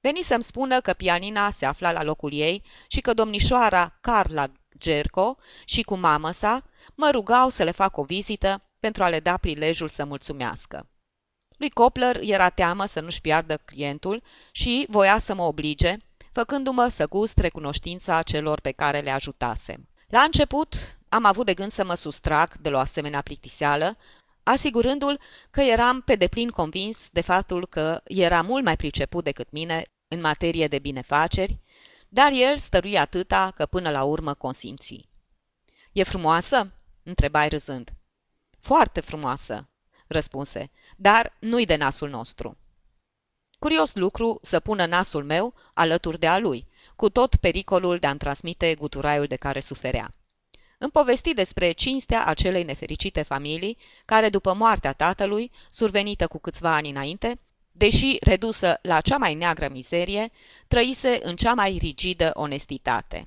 Veni să-mi spună că pianina se afla la locul ei și că domnișoara Carla Gerco și cu mamă sa mă rugau să le fac o vizită pentru a le da prilejul să mulțumească. Lui Copler era teamă să nu-și piardă clientul și voia să mă oblige, făcându-mă să gust recunoștința celor pe care le ajutasem. La început am avut de gând să mă sustrag de la o asemenea plictiseală, asigurându-l că eram pe deplin convins de faptul că era mult mai priceput decât mine în materie de binefaceri, dar el stărui atâta că până la urmă consimți. E frumoasă?" întrebai râzând. Foarte frumoasă," răspunse, dar nu-i de nasul nostru. Curios lucru să pună nasul meu alături de a lui, cu tot pericolul de a-mi transmite guturaiul de care suferea. Îmi povesti despre cinstea acelei nefericite familii, care după moartea tatălui, survenită cu câțiva ani înainte, deși redusă la cea mai neagră mizerie, trăise în cea mai rigidă onestitate.